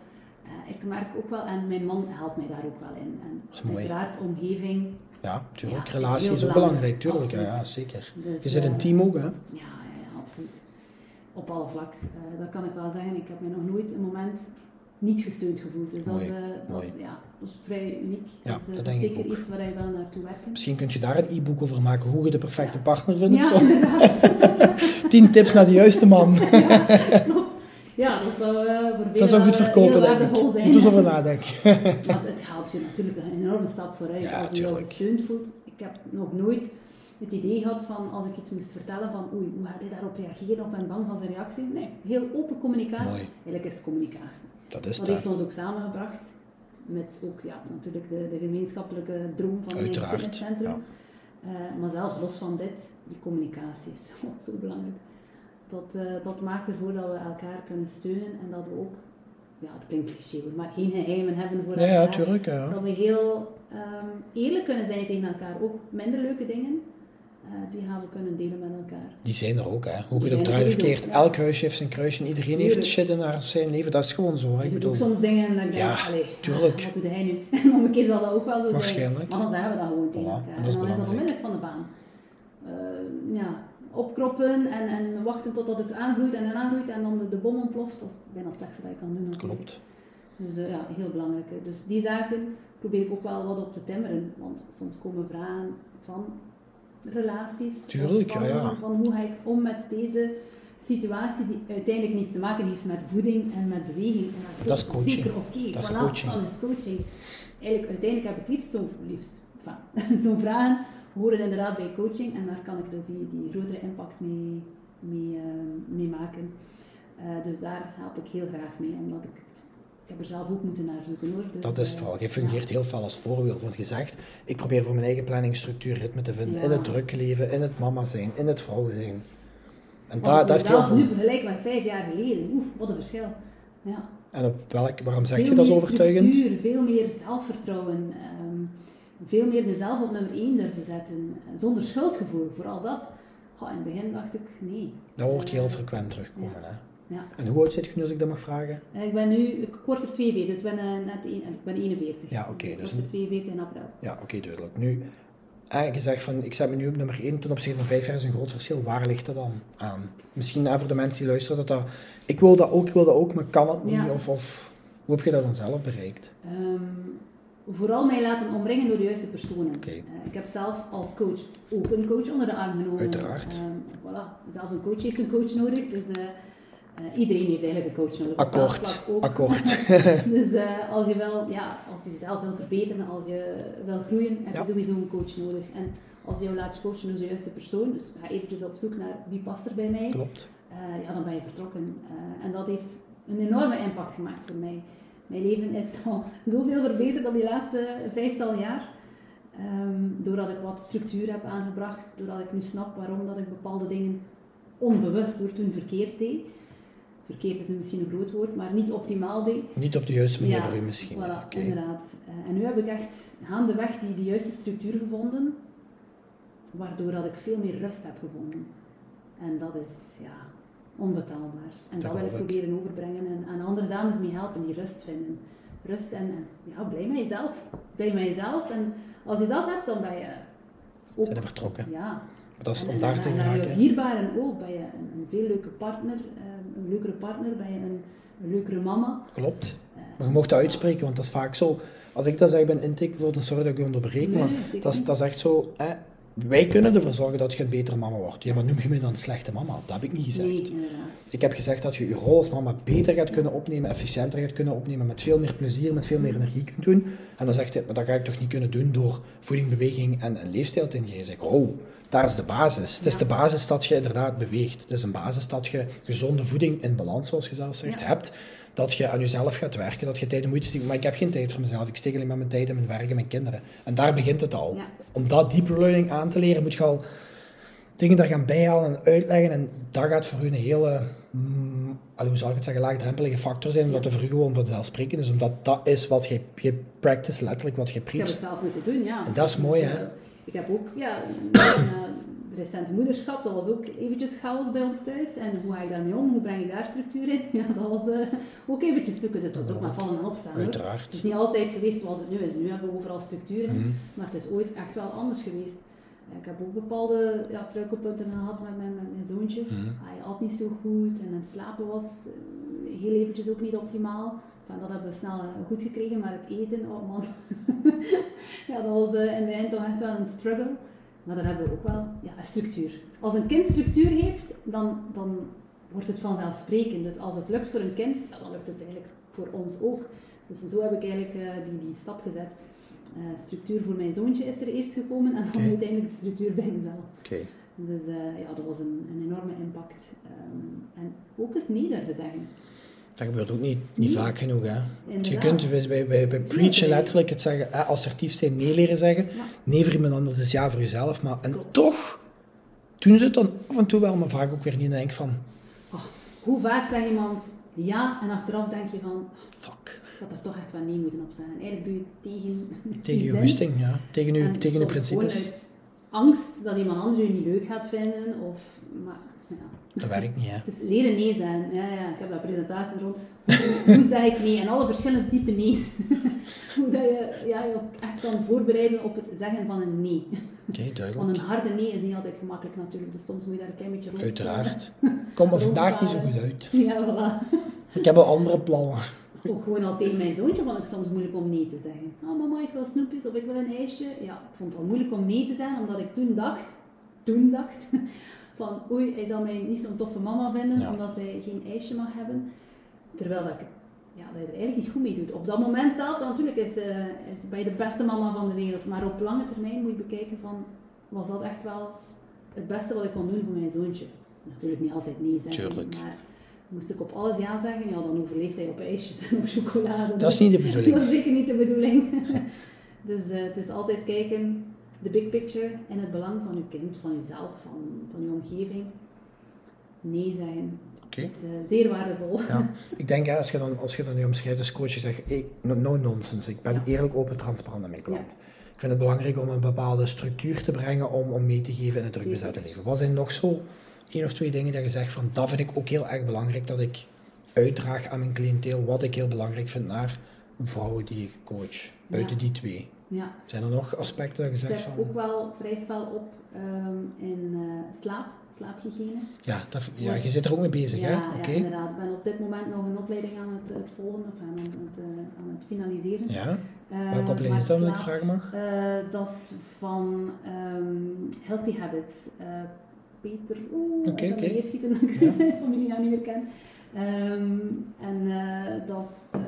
ik merk ook wel, en mijn man helpt mij daar ook wel in. En uiteraard omgeving. Ja, natuurlijk. Ja, Relatie is, ook belangrijk, tuurlijk. Ja, ja, zeker. Dus, je zit een team ook, hè? Ja, ja absoluut. Op alle vlak. Uh, dat kan ik wel zeggen. Ik heb mij nog nooit een moment niet gesteund gevoeld. Dus dat, is, uh, dat, is, ja, dat is vrij uniek. Ja, dat is, dat denk zeker iets waar je wel naartoe werkt. Misschien kun je daar een e-book over maken, hoe je de perfecte partner vindt. Ja. Tien tips naar de juiste man. Ja, dat zou uh, voor Dat zou goed verkopen, denk ik. Zijn. Moet eens over nadenken. Want het helpt je natuurlijk een enorme stap vooruit ja, als je je gesteund voelt. Ik heb nog nooit het idee gehad van als ik iets moest vertellen van oei, hoe gaat hij daarop reageren of ben bang van zijn reactie? Nee, heel open communicatie. Mooi. Eigenlijk is het communicatie. Dat is Dat heeft ons ook samengebracht met ook ja, natuurlijk de, de gemeenschappelijke droom van een fitnesscentrum. Ja. Uh, maar zelfs los van dit, die communicatie is zo belangrijk dat, uh, dat maakt ervoor dat we elkaar kunnen steunen en dat we ook, ja, het klinkt cliché, maar geen geheimen hebben voor elkaar. Ja, tuurlijk, ja. Dat we heel um, eerlijk kunnen zijn tegen elkaar, ook minder leuke dingen. Uh, die gaan we kunnen delen met elkaar. Die zijn er ook, hè. Hoe je het ook draait of keert. Elk huisje heeft zijn kruisje en iedereen Tuurlijk. heeft shit in haar zijn leven. Dat is gewoon zo. Ik bedoel, soms dingen en dan denk ja, tuurlijk. wat doet hij nu? En een keer zal dat ook wel zo Waarschijnlijk. zijn. Maar dan zeggen we dat gewoon tegen elkaar. En, dan is dat onmiddellijk van de baan. Uh, ja, opkroppen en, en wachten totdat het aangroeit en dan aangroeit en dan de, de bom ontploft, dat is bijna het slechtste dat je kan doen. Natuurlijk. Klopt. Dus uh, ja, heel belangrijk. Dus die zaken probeer ik ook wel wat op te timmeren, want soms komen vragen van relaties. Tuurlijk, van, ja, ja. Van hoe ga ik om met deze situatie die uiteindelijk niets te maken heeft met voeding en met beweging. En dat is, dat is coaching. Zeker oké. Okay. Dat is voilà, coaching. Dat is coaching. Eigenlijk, uiteindelijk heb ik liefst zo'n liefst, zo'n vragen horen inderdaad bij coaching en daar kan ik dus die, die grotere impact mee, mee, uh, mee maken. Uh, dus daar help ik heel graag mee, omdat ik het ik heb er zelf ook moeten naar zoeken hoor. Dus, dat is uh, vooral. Je fungeert ja. heel veel als voorbeeld. Want je zegt, ik probeer voor mijn eigen planningsstructuur ritme te vinden. Ja. In het drukke leven, in het mama zijn, in het vrouw zijn. En dat, dat heeft heel veel... nu vergelijken met vijf jaar geleden. Oeh, wat een verschil. Ja. En op welk, waarom zeg veel je dat zo overtuigend? Structuur, veel meer zelfvertrouwen. Um, veel meer mezelf op nummer 1 durven zetten. Zonder schuldgevoel, vooral dat. in het begin dacht ik, nee. Dat hoort heel frequent terugkomen, hè? Ja. En hoe oud zit je nu, als ik dat mag vragen? Ik ben nu, word er 42, dus ik ben, net een, ik ben 41. Ja, oké. dus ik word er 42 in april. Ja, oké, duidelijk. Nu, je zegt van, ik zet me nu op nummer 1 ten opzichte van 5 jaar is een groot verschil. Waar ligt dat dan aan? Misschien voor de mensen die luisteren, dat dat... Ik wil dat ook, ik wil dat ook, maar kan het niet? Of, of hoe heb je dat dan zelf bereikt? Um, vooral mij laten omringen door de juiste personen. Okay. Uh, ik heb zelf als coach ook een coach onder de arm genomen. Uiteraard. Um, voilà. Zelfs een coach heeft een coach nodig. Dus uh, uh, iedereen heeft eigenlijk een coach nodig. Akkoord. Akkoord. dus uh, als je wel, ja, als je jezelf wil verbeteren, als je wil groeien, heb je sowieso een coach nodig. En als je jou laat coachen door de juiste persoon, dus ga eventjes op zoek naar wie past er bij mij. Klopt. Uh, ja, dan ben je vertrokken. en dat heeft een enorme impact gemaakt voor mij. Mijn leven is al zoveel verbeterd op die laatste vijftal jaar. Um, doordat ik wat structuur heb aangebracht, doordat ik nu snap waarom dat ik bepaalde dingen onbewust door toen verkeerd deed verkeerd is misschien een groot woord, maar niet optimaal deed. Niet op de juiste manier voor u misschien. Voilà, inderdaad. Uh, en nu heb ik echt gaandeweg die de juiste structuur gevonden, waardoor dat ik veel meer rust heb gevonden. En dat is ja, onbetaalbaar. En dat, wil ik proberen overbrengen en aan andere dames mee helpen die rust vinden. Rust en, ja, blij met jezelf. Blij met jezelf. En als je dat hebt, dan ben je ook... Zijn vertrokken. Ja. Dat is om daar te geraken. En je dierbaren ook. Ben je een, een veel leuke partner. Uh, een leukere partner, ben je een, een leukere mama. Klopt. Maar je mocht dat uitspreken, want dat is vaak zo. Als ik dat zeg bij een intake, bijvoorbeeld, sorry dat ik je onderbreek, maar dat is, dat is echt zo. Hè, wij kunnen ervoor zorgen dat je een betere mama wordt. Ja, maar noem je me dan een slechte mama? Dat heb ik niet gezegd. Nee, ik heb gezegd dat je je rol als mama beter gaat kunnen opnemen, efficiënter gaat kunnen opnemen, met veel meer plezier, met veel meer energie kunt doen. En dan zegt hij, maar dat ga ik toch niet kunnen doen door voeding, beweging en, een leefstijl te ingeven. zeg oh, daar is de basis. Het is de basis dat je inderdaad beweegt. Het is een basis dat je gezonde voeding in balans, zoals je zelf zegt, hebt. Dat je aan jezelf gaat werken, dat je tijd en moeite steekt. Maar ik heb geen tijd voor mezelf. Ik steek alleen maar mijn tijd in mijn werk en mijn kinderen. En daar begint het al. Om dat deep learning aan te leren, moet je al dingen daar gaan bijhalen en uitleggen. En dat gaat voor u een hele, mm, hoe zal ik het zeggen, laagdrempelige factor zijn. Omdat het voor u gewoon vanzelfsprekend is. Omdat dat is wat je, je practice, letterlijk wat je preacht. Ik heb het zelf moeten doen, ja. En dat is mooi, hè ik heb ook, ja, recente moederschap, dat was ook eventjes chaos bij ons thuis. En hoe ga ik daarmee om? Hoe breng ik daar structuur in? Ja, dat was uh, ook eventjes zoeken. Dus dat was ook maar vallen en opstaan. Uiteraard. Het is niet altijd geweest zoals het nu is. Nu hebben we overal structuur in. Mhm. Maar het is ooit echt wel anders geweest. Ik heb ook bepaalde ja, struikelpunten gehad met mijn, met mijn zoontje. Mm Hij had niet zo goed en het slapen was eh, heel eventjes ook niet optimaal. Enfin, dat hebben we snel eh, goed gekregen, maar het eten, oh man. ja, dat was uh, in de eind toch echt wel een struggle. Maar dan hebben we ook wel ja, een structuur. Als een kind structuur heeft, dan, dan wordt het vanzelfsprekend. Dus als het lukt voor een kind, dan lukt het eigenlijk voor ons ook. Dus zo heb ik eigenlijk uh, die, die stap gezet. Uh, structuur voor mijn zoontje is er eerst gekomen en dan uiteindelijk de structuur bij mezelf. Okay. Dus ja, dat was een, een enorme impact. Um, en ook eens nee durven zeggen. Dat gebeurt ook niet, niet vaak genoeg. Hè. Je kunt bij, bij, bij preachen letterlijk het zeggen, assertief zijn, nee leren zeggen. Nee voor iemand anders is ja voor jezelf. Maar, en toch doen ze het dan af en toe wel, maar vaak ook weer niet. En denk van... Oh, hoe vaak zegt iemand ja en achteraf denk je van... Fuck. Ik had er toch echt wel nee moeten op zijn. En eigenlijk doe je het tegen... Tegen je gusting, ja. Tegen je, tegen je principes. angst dat iemand anders je niet leuk gaat vinden. Of, maar ja. Dat werkt niet, hè? Het is leren nee zijn. Ja, ja, ik heb dat presentatie rond. Hoe, hoe zeg ik nee? En alle verschillende type nee's. hoe dat je ja, je echt kan voorbereiden op het zeggen van een nee. Oké, duidelijk. Want een harde nee is niet altijd gemakkelijk natuurlijk. Dus soms moet je daar een klein beetje rond Uiteraard. Kom er vandaag niet zo goed uit. Ja, voilà. Ik heb al andere plannen. Ook gewoon al tegen mijn zoontje vond ik soms moeilijk om nee te zeggen. Oh mama, ik wil snoepjes of ik wil een ijsje. Ja, ik vond het al moeilijk om nee te zeggen, omdat ik toen dacht, toen dacht, van oei, hij zal mij niet zo'n toffe mama vinden omdat hij geen ijsje mag hebben. Terwijl dat, ja, dat je er eigenlijk niet goed mee doet. Op dat moment zelf, natuurlijk is, uh, is bij de beste mama van de wereld, maar op lange termijn moet je bekijken van, was dat echt wel het beste wat ik kon doen voor mijn zoontje? Natuurlijk niet altijd nee zeggen, Tuurlijk. maar moest ik op alles ja zeggen, ja, dan overleeft hij op ijsjes en op chocolade. Dat is niet de bedoeling. dat is zeker niet de bedoeling. dus uh, het is altijd kijken de big picture en het belang van je kind, van jezelf, van, van je omgeving. Nee. Okay. is uh, zeer waardevol. Ja. Ik denk, als je dan, als je dan nu omschrijft als coach, je zegt, hey, no, no nonsense. Ik ben eerlijk, open, transparant met mijn klant. ik vind het belangrijk om een bepaalde structuur te brengen om, om mee te geven in het drukbezette leven. Wat zijn nog zo één of twee dingen dat je zegt van dat vind ik ook heel erg belangrijk dat ik uitdraag aan mijn cliënteel, wat ik heel belangrijk vind naar vrouwen die ik coach, buiten die twee. Ja. Zijn er nog aspecten dat je zegt van... ook wel vrij fel op um, in uh, slaap, slaaphygiëne. Ja, dat, ja, je zit er ook mee bezig, ja, hè? Ja, inderdaad. Ik ben op dit moment nog een opleiding aan het, het volgen, of aan het, aan het finaliseren. Ja. Uh, Welke opleiding is dat, als ik vragen mag? dat is van um, Healthy Habits. Peter, oeh, okay, ik okay. schieten dat ik zijn familie nou niet meer ken. Um, en dat is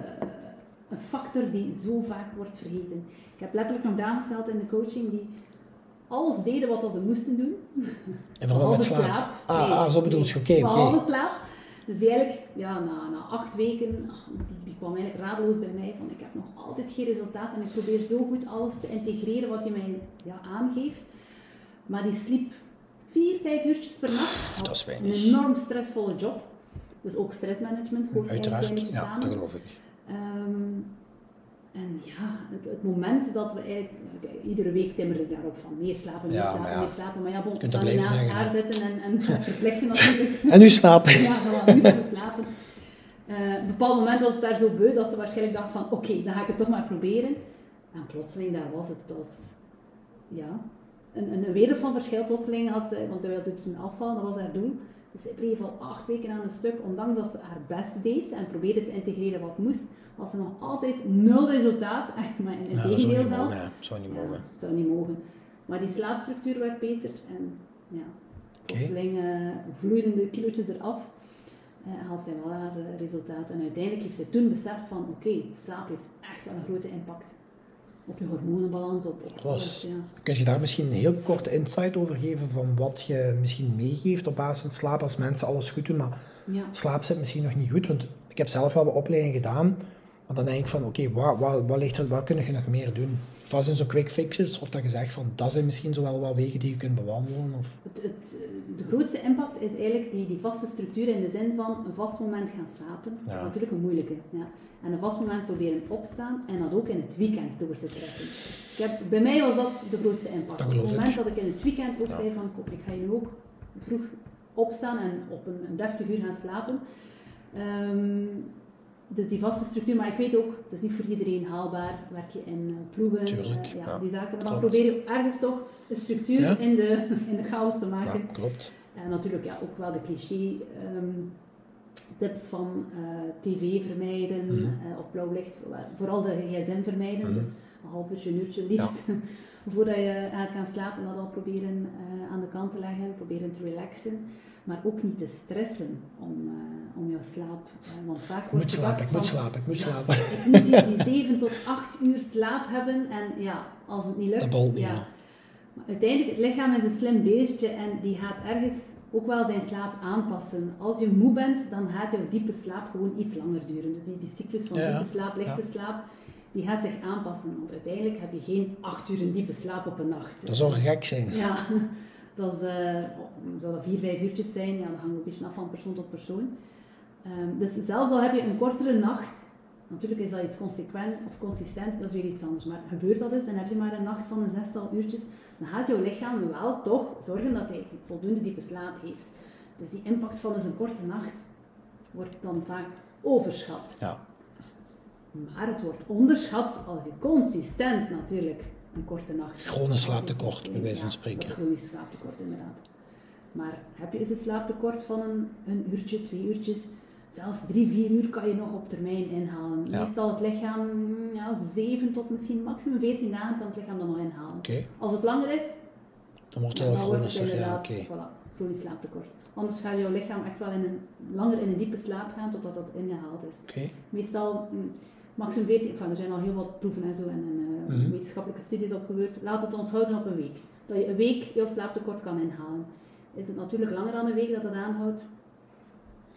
een factor die zo vaak wordt vergeten. Ik heb letterlijk nog dames gehad in de coaching die alles deden wat ze moesten doen. En vooral met slaap. slaap. Ah, ah, zo bedoel je, oké, oké. Okay, slaap. Dus die eigenlijk, ja, na, na acht weken, die, die, kwam eigenlijk radeloos bij mij van ik heb nog altijd geen resultaat en ik probeer zo goed alles te integreren wat je mij ja, aangeeft. Maar die sliep vier, vijf uurtjes per nacht. Dat is weinig. Een enorm stressvolle job. Dus ook stressmanagement, gewoon Uiteraard, ja, samen. dat geloof ik. En ja, het, het, moment dat we eigenlijk, iedere week timmer ik daarop van meer slapen, meer slapen, ja. meer slapen. Maar ja, bon, dan naast elkaar zitten en, en verplichten natuurlijk. en nu slapen. ja, voilà, nu gaan slapen. Uh, op een bepaald moment was het daar zo beu dat ze waarschijnlijk dacht van oké, okay, dan ga ik het toch maar proberen. En plotseling, daar was het. Dat was, ja, een, een wereld van verschil. Plotseling had ze, want ze wilde toen afvallen, dat was haar doel. Dus zij bleef al acht weken aan een stuk, ondanks dat ze haar best deed en probeerde te integreren wat moest als ze nog altijd nul resultaat, echt maar in het ja, tegendeel zelfs. Mogen, zou niet mogen. Ja, zou niet mogen. Maar die slaapstructuur werd beter en ja, plotseling uh, vloeiden de kilootjes eraf. Uh, had zij wel haar uh, resultaat. En uiteindelijk heeft ze toen beseft van oké, okay, slaap heeft echt wel een grote impact op je hormonenbalans. Op, op alles, ja. Kun je daar misschien een heel korte insight over geven van wat je misschien meegeeft op basis van slaap als mensen alles goed doen, maar ja. slaap zit misschien nog niet goed? Want ik heb zelf wel wat opleidingen gedaan maar dan denk ik van, oké, okay, wat, wat, ligt er, wat kun je nog meer doen? Vast zijn zo quick fixes, of dat je zegt van, dat zijn misschien zo wel wat wegen die je kunt bewandelen? Of? Het, het, de grootste impact is eigenlijk die, die vaste structuur in de zin van een vast moment gaan slapen. Dat is natuurlijk een moeilijke. Ja. En een vast moment proberen opstaan en dat ook in het weekend door te trekken. Ik heb, bij mij was dat de grootste impact. Op het moment dat ik in het weekend ook zei van, ik ga hier ook vroeg opstaan en op een, een deftig uur gaan slapen. Um, dus die vaste structuur, maar ik weet ook, het is niet voor iedereen haalbaar. Werk je in uh, ploegen, Tuurlijk, uh, ja, die zaken. Maar dan probeer je ergens toch een structuur in, de, in de chaos te maken. Ja, klopt. En natuurlijk ja, ook wel de cliché um, tips van uh, tv vermijden mm -hmm. of blauw licht. Vooral de gsm vermijden, mm -hmm. dus een half uurtje, een uurtje liefst. Voordat je gaat gaan slapen, dat al proberen aan de kant te leggen, proberen te relaxen maar ook niet te stressen om, jouw slaap. Uh, want vaak ik moet slapen, ik moet slapen, ik moet slapen. Ik moet die, die 7 tot 8 uur slaap hebben en ja, als het niet lukt. Dat niet, ja. Maar uiteindelijk, het lichaam is een slim beestje en die gaat ergens ook wel zijn slaap aanpassen. Als je moe bent, dan gaat jouw diepe slaap gewoon iets langer duren. Dus die, die cyclus van ja, diepe slaap, lichte ja. slaap, die gaat zich aanpassen. Want uiteindelijk heb je geen 8 uur diepe slaap op een nacht. Dat zou gek zijn. Ja. Dat uh, zou dat vier, vijf uurtjes zijn, ja, dat hangt een beetje af van persoon tot persoon. Um, dus zelfs al heb je een kortere nacht, natuurlijk is dat iets consequent of consistent, dat is weer iets anders. Maar gebeurt dat eens en heb je maar een nacht van een zestal uurtjes, dan gaat jouw lichaam wel toch zorgen dat hij voldoende diepe slaap heeft. Dus die impact van dus een korte nacht wordt dan vaak overschat. Ja. Maar het wordt onderschat als je consistent natuurlijk een korte nacht. Chronisch slaaptekort, bij wijze van spreken. Ja, chronisch slaaptekort, inderdaad. Maar heb je eens een slaaptekort van een, een uurtje, twee uurtjes, zelfs drie, vier uur kan je nog op termijn inhalen. Ja. Meestal het lichaam, ja, zeven tot misschien maximum veertien dagen kan het lichaam dan nog inhalen. Okay. Als het langer is, dan wordt het wel chronisch. Ja, okay. voilà, chronisch slaaptekort. Anders gaat jouw lichaam echt wel in een, langer in een diepe slaap gaan totdat dat ingehaald is. Okay. Meestal mm, maximum 14, enfin, er zijn al heel wat proeven en zo en, uh, mm -hmm. wetenschappelijke studies opgebeurd. Laat het ons houden op een week. Dat je een week jouw slaaptekort kan inhalen. Is het natuurlijk langer dan een week dat dat aanhoudt,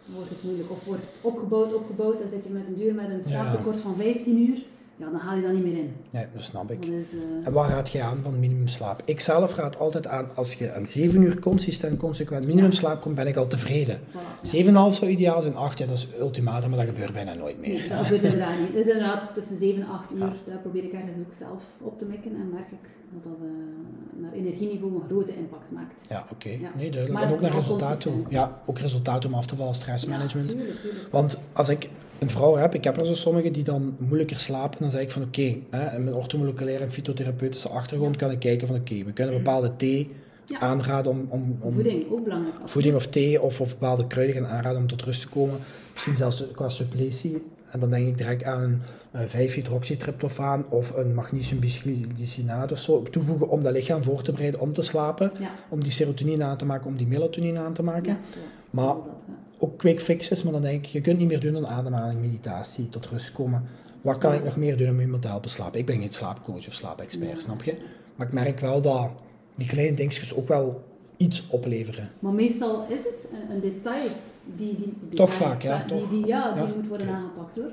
wordt het moeilijk. Of wordt het opgebouwd, opgebouwd, dan zit je met een duur met een slaaptekort van 15 uur. Ja, dan haal je dat niet meer in. Nee, dat snap ik. Is, uh... En waar raad je aan van minimumslaap? Ik zelf raad altijd aan, als je aan 7 uur consistent, consequent minimumslaap komt, ben ik al tevreden. Voilà, 7,5 zou ideaal zijn, 8 ja, dat is ultimatum, maar dat gebeurt bijna nooit meer. Nee, dat gebeurt inderdaad niet. Dus inderdaad, tussen 7 en 8 uur, daar probeer ik ergens ook zelf op te mikken en merk ik dat dat uh, naar energieniveau een grote impact maakt. Ja, oké. Okay. Nee, duidelijk. en ook naar resultaat toe. Ja, ook resultaat om af te vallen, stressmanagement. Want als ik een vrouw heb, ik heb er zo sommigen die dan moeilijker slapen, dan zeg ik van oké, okay, met orthomoleculaire en fytotherapeutische achtergrond kan ik kijken van oké, we kunnen bepaalde thee aanraden om, om, om, Voeding, ook belangrijk. Voeding of thee of, of bepaalde kruiden gaan aanraden om tot rust te komen. Misschien zelfs qua suppletie. En dan denk ik direct aan een 5-hydroxytryptofaan of een magnesium bisglycinaat of zo toevoegen om dat lichaam voor te bereiden om te slapen. Om die serotonine aan te maken, om die melatonine aan te maken. maar ook quick fixes, maar dan denk ik, je kunt niet meer doen dan ademhaling, meditatie, tot rust komen. Wat kan ik nog meer doen om iemand te helpen slapen? Ik ben geen slaapcoach of slaapexpert, snap je? Maar ik merk wel dat die kleine dingetjes ook wel iets opleveren. Maar meestal is het een, detail die... die, die toch vaak, ja. Die, die, ja, die moet worden aangepakt hoor.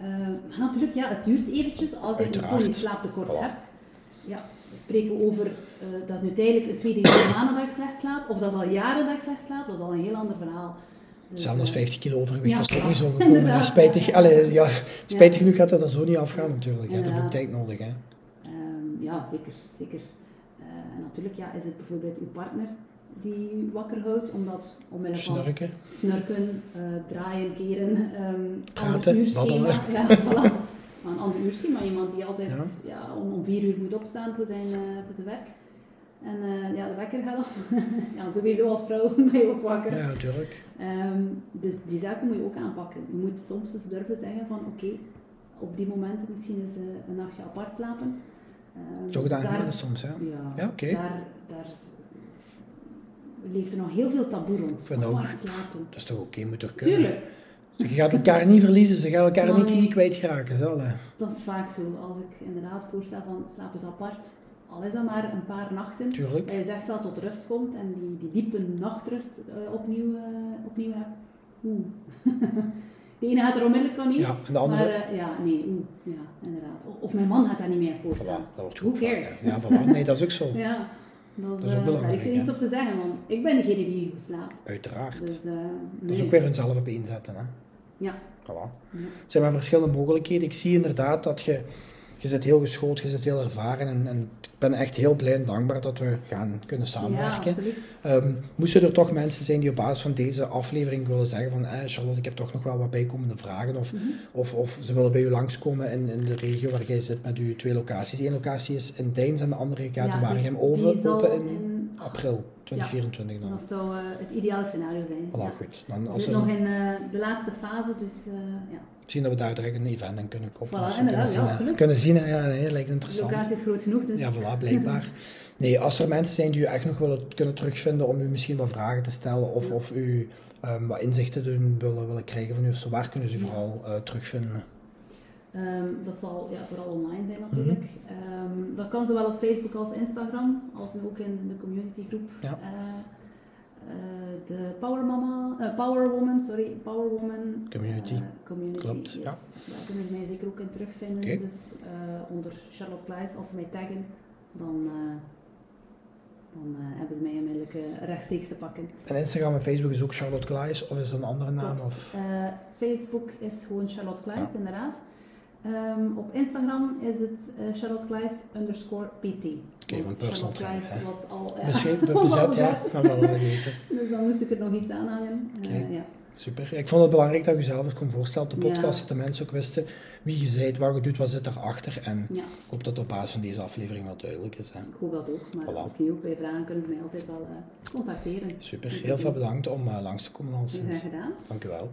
Uh, maar natuurlijk, ja, het duurt eventjes als je Uiteraard. een slaaptekort hebt. Ja, we spreken over, uh, dat is nu tijdelijk een tweede ik slecht slaap, of dat is al jaren dat ik slecht slaap, dat is al een heel ander verhaal. Dus, Zelfs als 50 kilo overgewicht ja, is ook niet zo gekomen. Dat spijtig, allez, ja, spijtig genoeg gaat dat er zo niet afgaan natuurlijk. Ja, dat heeft ook tijd nodig. Hè. Um, ja, zeker. zeker. Uh, en natuurlijk ja, is het bijvoorbeeld uw partner die u wakker houdt, omdat omwille van snurken, snurken uh, draaien, keren, um, praten, uurschema, ja, voilà. maar een ander uurschema, iemand die altijd ja. ja om, om vier uur moet opstaan voor zijn, uh, voor zijn werk. En uh, ja, de wekker gaat af. ja, sowieso als vrouw ben je ook wakker. Ja, natuurlijk. Um, dus die zaken moet je ook aanpakken. Je moet soms eens durven zeggen van oké, okay, op die momenten misschien eens uh, een nachtje apart slapen. Um, Zo gedaan daar, soms, hè? Ja, ja oké. Okay. Daar, daar leeft er nog heel veel taboe rond. Van ook, slapen. Dat is toch oké, okay, moet toch kunnen? Tuurlijk. Je gaat elkaar niet verliezen, ze gaan elkaar nee, niet, niet kwijtraken. Zo, dat is vaak zo. Als ik inderdaad voorstel van slapen eens apart, al is dat maar een paar nachten, Tuurlijk. dat je zegt wel tot rust komt en die, die diepe nachtrust uh, opnieuw, uh, opnieuw hebt. Oeh. de ene gaat er onmiddellijk aan mee. Ja, en de andere? Maar, ja, nee, oeh, ja, inderdaad. Of, mijn man gaat daar niet meer akkoord voilà, dat wordt goed. Who cares? ja, voilà. Nee, dat is ook zo. ja. Dat, dat is ook belangrijk. Ik zit iets op te zeggen, want ik ben degene die slaapt. Uiteraard. Dus, nee. Dat is ook weer vanzelf op inzetten. Hè? Ja. Voilà. Ja. Er zijn maar verschillende mogelijkheden. Ik zie inderdaad dat je je zit heel geschoold, je zit heel ervaren en, en, ik ben echt heel blij en dankbaar dat we gaan kunnen samenwerken. Ja, um, moesten er toch mensen zijn die op basis van deze aflevering willen zeggen van eh, Charlotte, ik heb toch nog wel wat bijkomende vragen of, mm -hmm. of, of ze willen bij u langskomen in, in de regio waar jij zit met uw twee locaties. Eén locatie is in Deins en de andere gaat in Waregem over, open in, in april. 2024 dan. Dat zou uh, het ideale scenario zijn. Voilà, ja. goed. Dan als we nog in uh, de laatste fase, dus uh, ja. Misschien dat we daar direct een event aan kunnen koppelen. Voilà, kunnen, zien, ja, kunnen zien, ja, nee, lijkt interessant. De locatie is groot genoeg, dus. Ja, voilà, blijkbaar. nee, als er mensen zijn die u echt nog willen kunnen terugvinden om u misschien wat vragen te stellen of, of u um, wat inzichten doen, willen, willen krijgen van u, zo, waar kunnen ze u vooral terugvinden? Um, dat zal ja, vooral online zijn natuurlijk. Mm -hmm. um, dat kan zowel op Facebook als Instagram, als nu ook in de communitygroep. Ja. Uh, de Power Mama, uh, Power Woman, sorry, Power Woman community. community Klopt, yes. ja. Daar kunnen ze mij zeker ook in terugvinden. Okay. Dus onder Charlotte Kluis, als ze mij taggen, dan, dan hebben ze mij onmiddellijk rechtstreeks te pakken. En Instagram en Facebook is ook Charlotte Kluis, of is dat een andere naam? Of? Facebook is gewoon Charlotte ja. inderdaad. Um, op Instagram is het uh, Charlotte Kleis underscore PT. Oké, okay, van personal trainer. was al uh, Misschien bezet, ja. Maar wel bij deze. Dus dan moest ik er nog iets aan hangen. Okay. Uh, ja. Super. Ik vond het belangrijk dat je zelf het kon voorstellen op de podcast, ja. dat de mensen ook wisten wie je bent, wat je doet, wat zit erachter. En ja. ik hoop dat op basis van deze aflevering wel duidelijk is. Hè. Ik hoop dat ook, maar voilà. opnieuw, bij vragen kunnen ze mij altijd wel contacteren. Super. Heel veel bedankt om langs te komen. Graag gedaan. Dank u wel.